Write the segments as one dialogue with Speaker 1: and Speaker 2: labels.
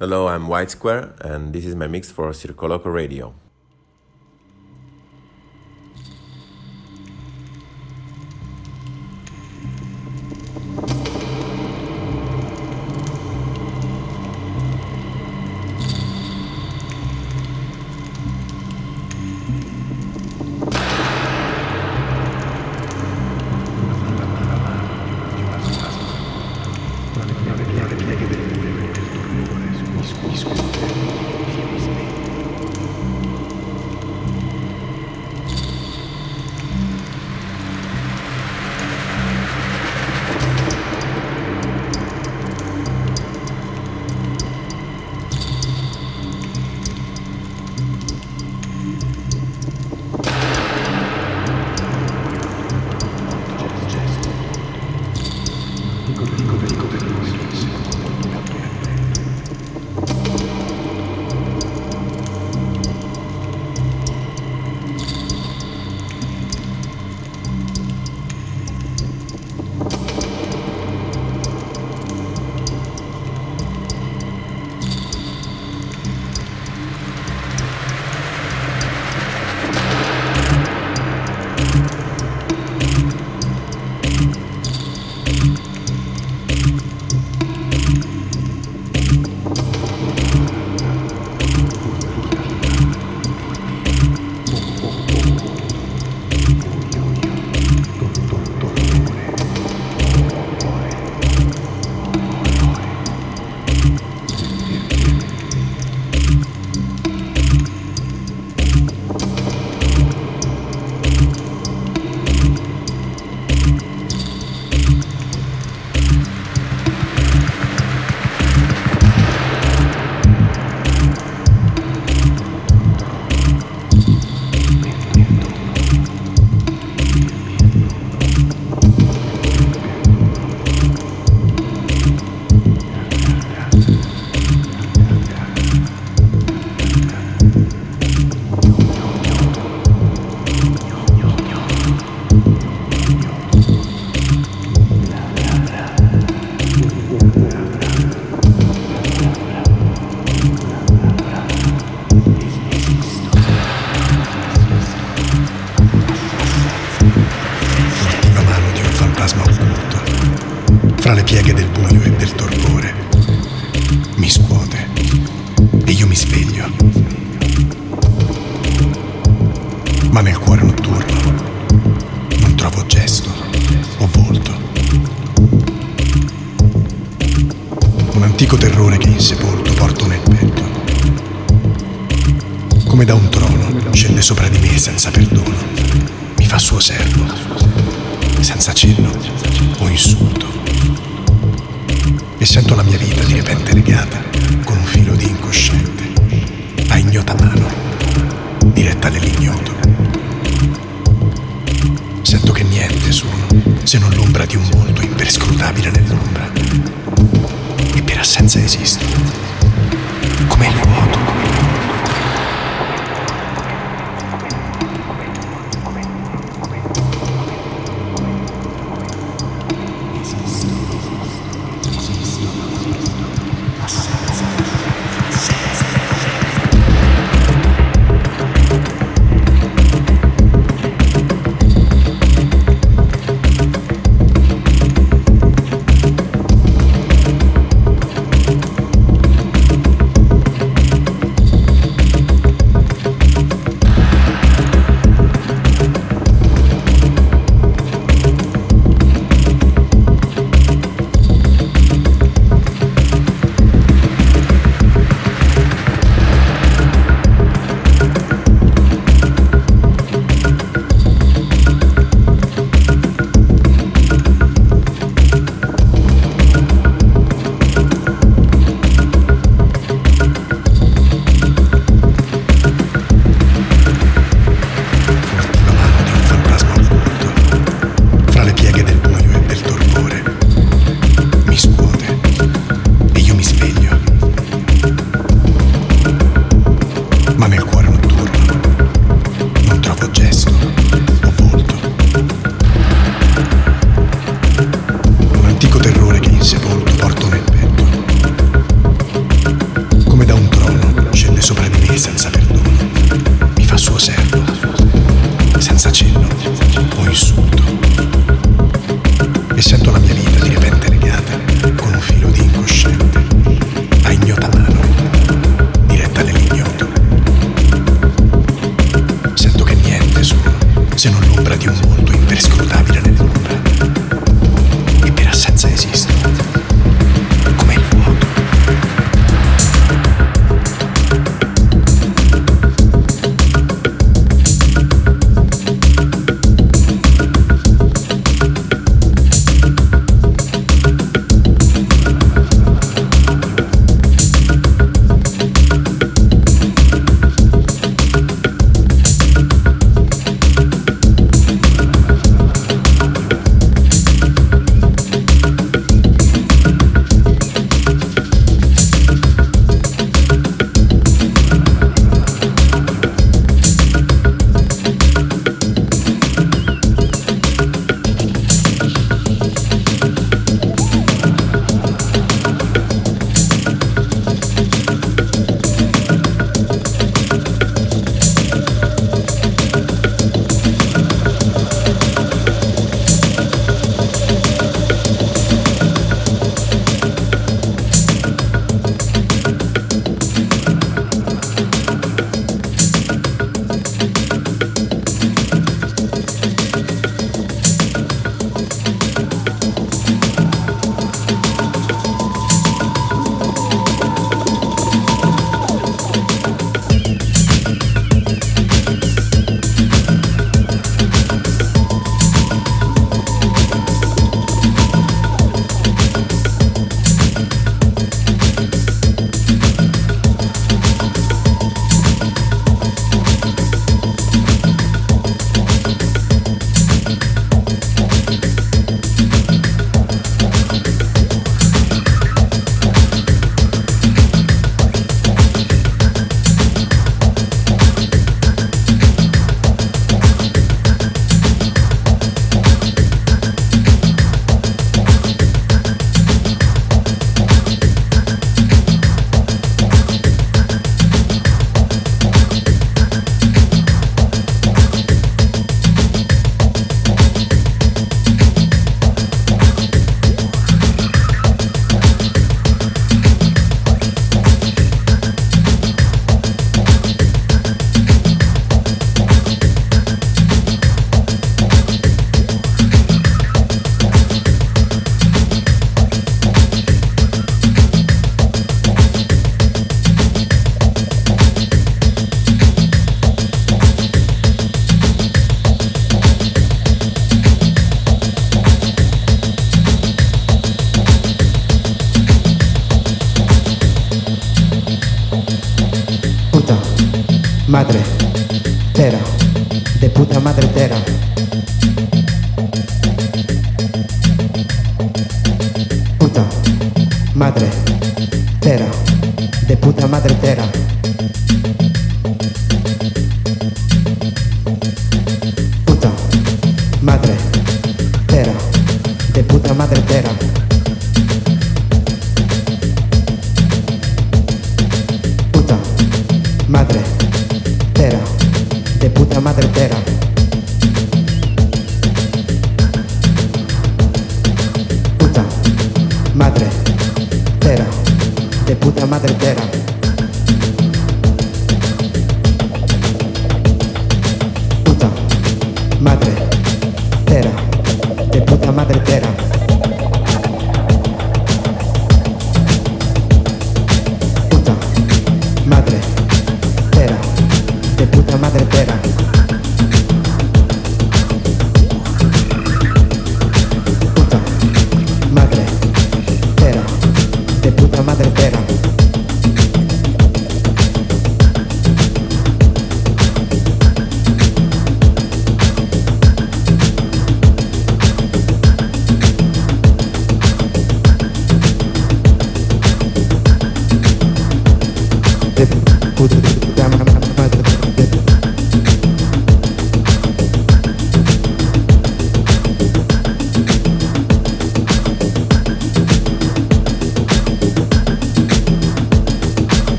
Speaker 1: Hello, I'm White Square, and this is my mix for Circoloco Radio.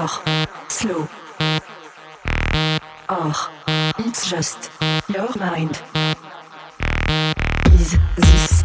Speaker 2: Record, slow. Or, it's just your mind. Is this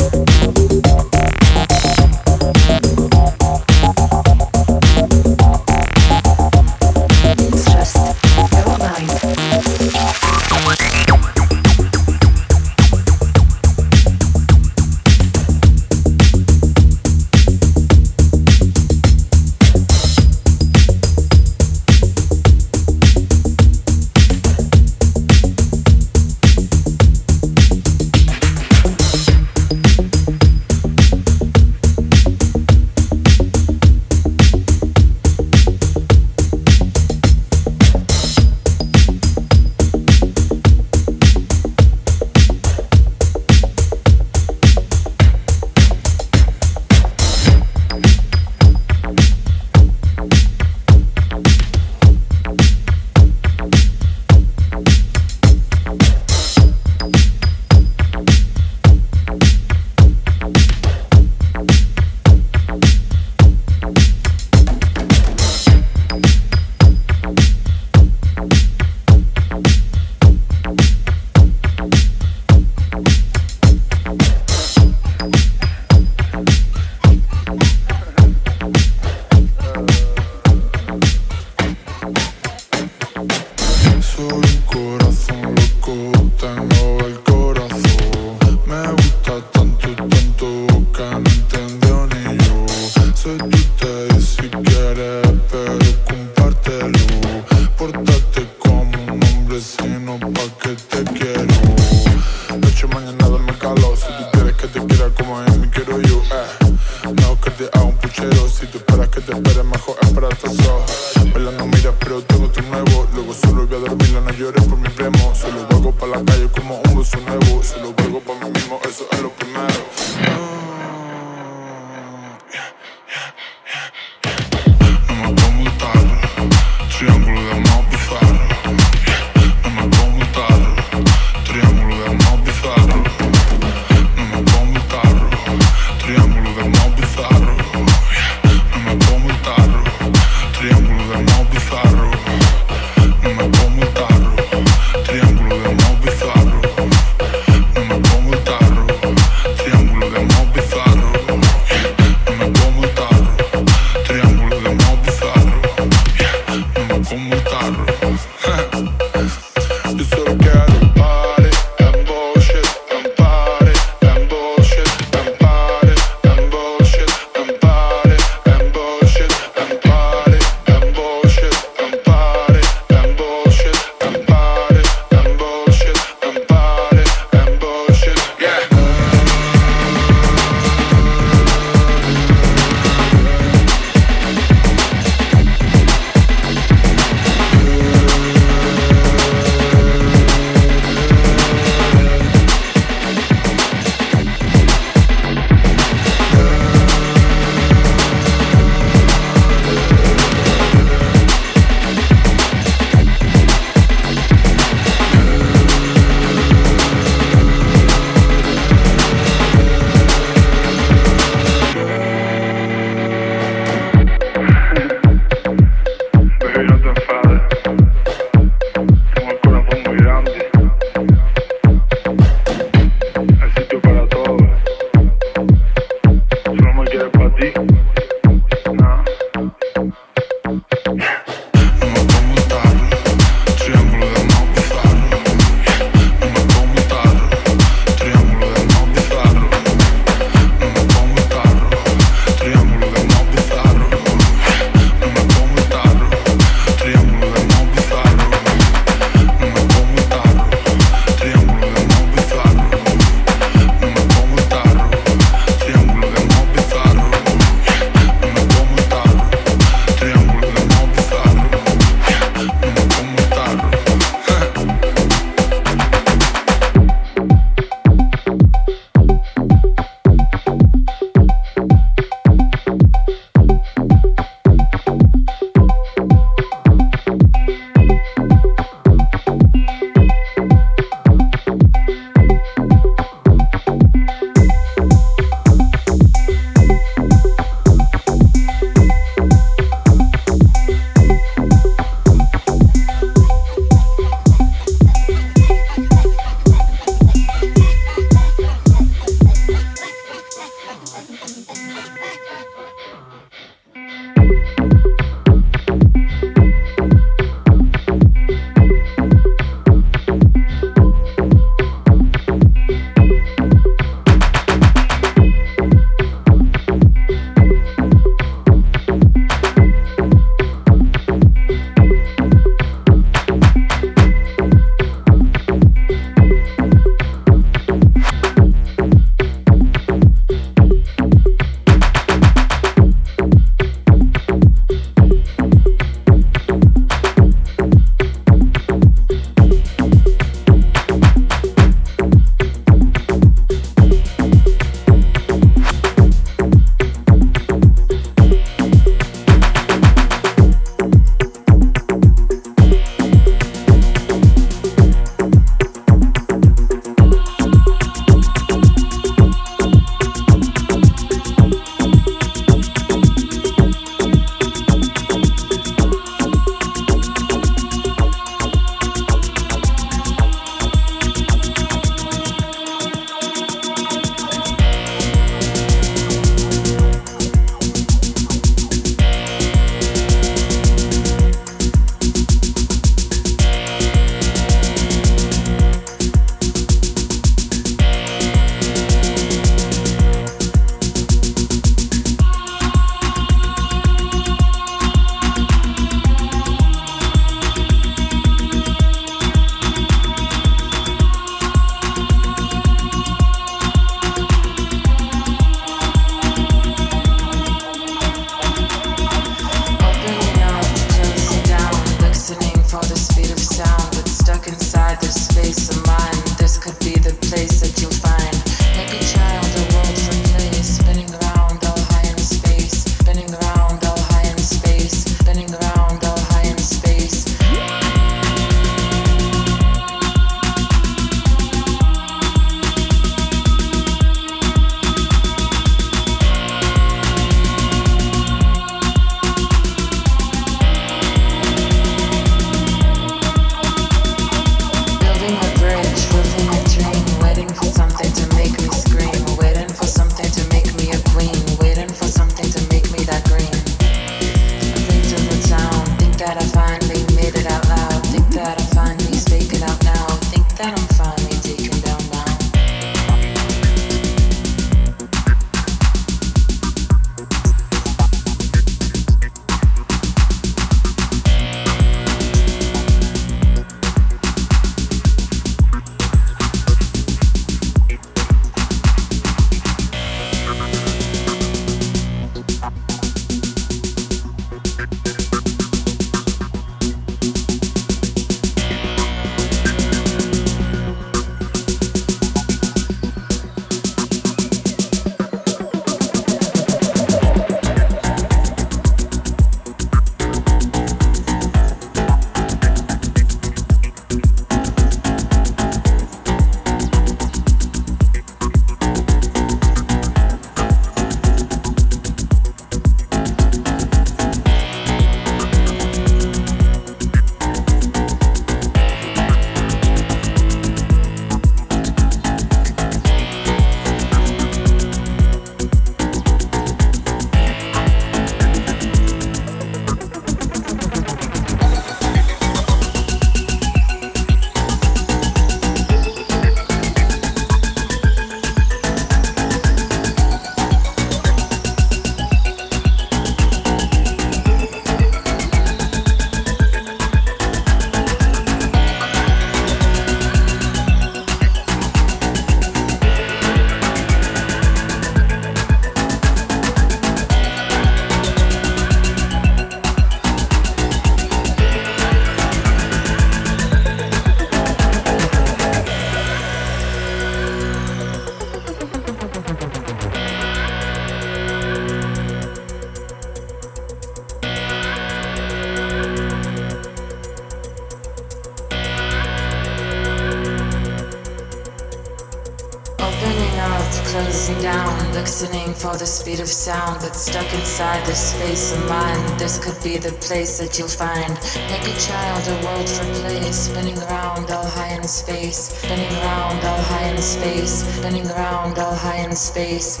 Speaker 3: for the speed of sound. But stuck inside this space of mind, this could be the place that you'll find. Make a child a world for play, spinning around all high in space, spinning around all high in space, spinning around all high in space.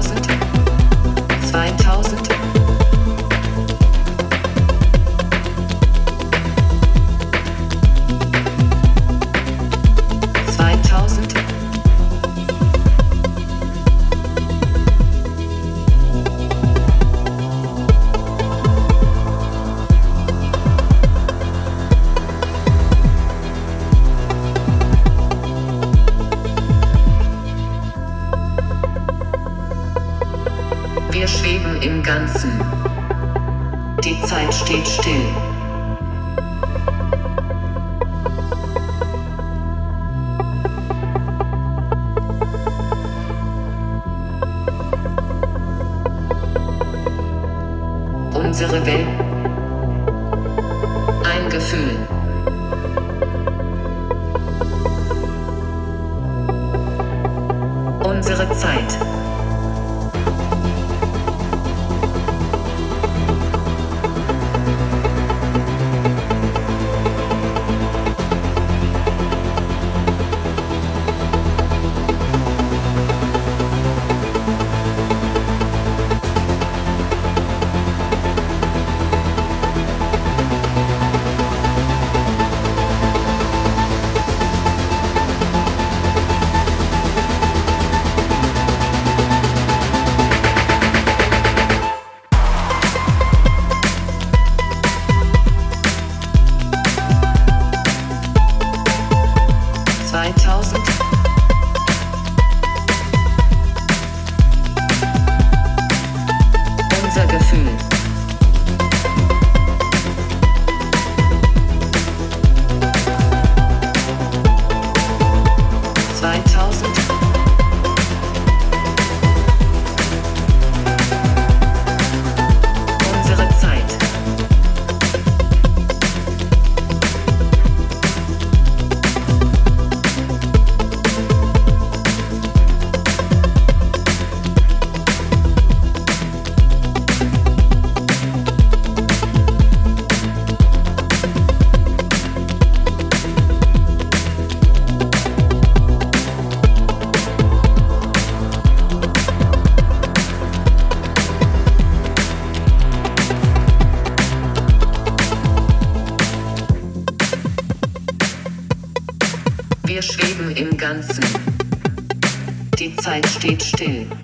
Speaker 3: Zweitausend,
Speaker 4: Wir